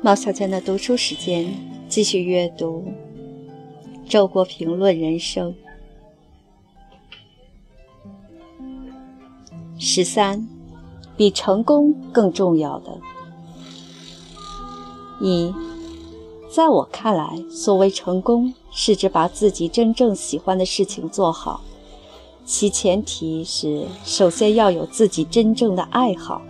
毛小娟的读书时间，继续阅读《周国评论人生》十三，比成功更重要的。一，在我看来，所谓成功，是指把自己真正喜欢的事情做好，其前提是首先要有自己真正的爱好，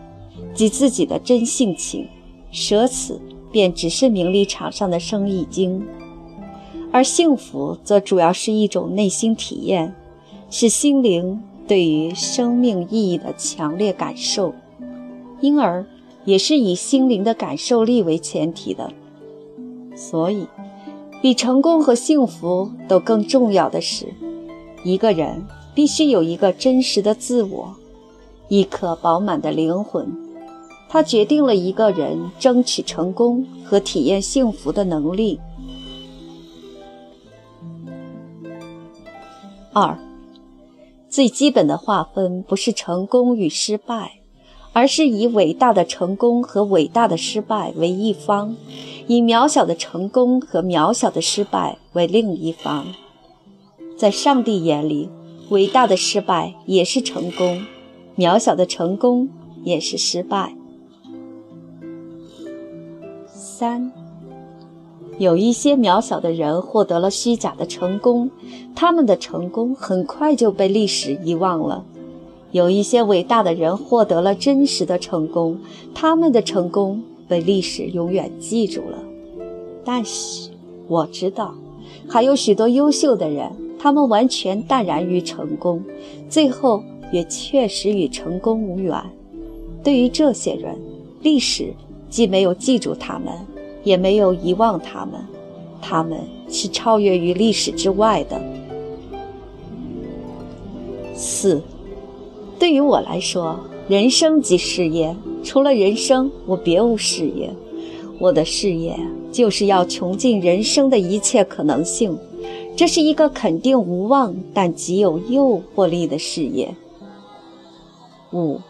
及自己的真性情，舍此。便只是名利场上的生意经，而幸福则主要是一种内心体验，是心灵对于生命意义的强烈感受，因而也是以心灵的感受力为前提的。所以，比成功和幸福都更重要的是，一个人必须有一个真实的自我，一颗饱满的灵魂。它决定了一个人争取成功和体验幸福的能力。二，最基本的划分不是成功与失败，而是以伟大的成功和伟大的失败为一方，以渺小的成功和渺小的失败为另一方。在上帝眼里，伟大的失败也是成功，渺小的成功也是失败。三，有一些渺小的人获得了虚假的成功，他们的成功很快就被历史遗忘了；有一些伟大的人获得了真实的成功，他们的成功被历史永远记住了。但是我知道，还有许多优秀的人，他们完全淡然于成功，最后也确实与成功无缘。对于这些人，历史。既没有记住他们，也没有遗忘他们，他们是超越于历史之外的。四，对于我来说，人生即事业，除了人生，我别无事业。我的事业就是要穷尽人生的一切可能性，这是一个肯定无望但极有诱惑力的事业。五，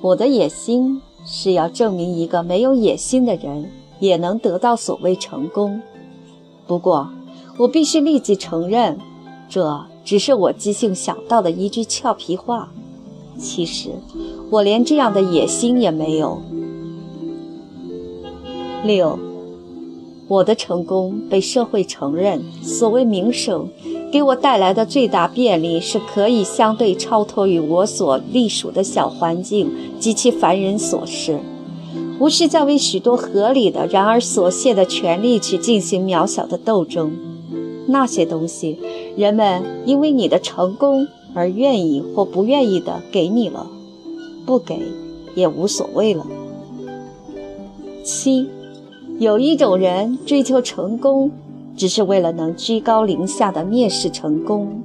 我的野心。是要证明一个没有野心的人也能得到所谓成功。不过，我必须立即承认，这只是我即兴想到的一句俏皮话。其实，我连这样的野心也没有。六，我的成功被社会承认，所谓名声。给我带来的最大便利是可以相对超脱于我所隶属的小环境及其凡人琐事，无需再为许多合理的然而琐屑的权利去进行渺小的斗争。那些东西，人们因为你的成功而愿意或不愿意的给你了，不给也无所谓了。七，有一种人追求成功。只是为了能居高临下的蔑视成功，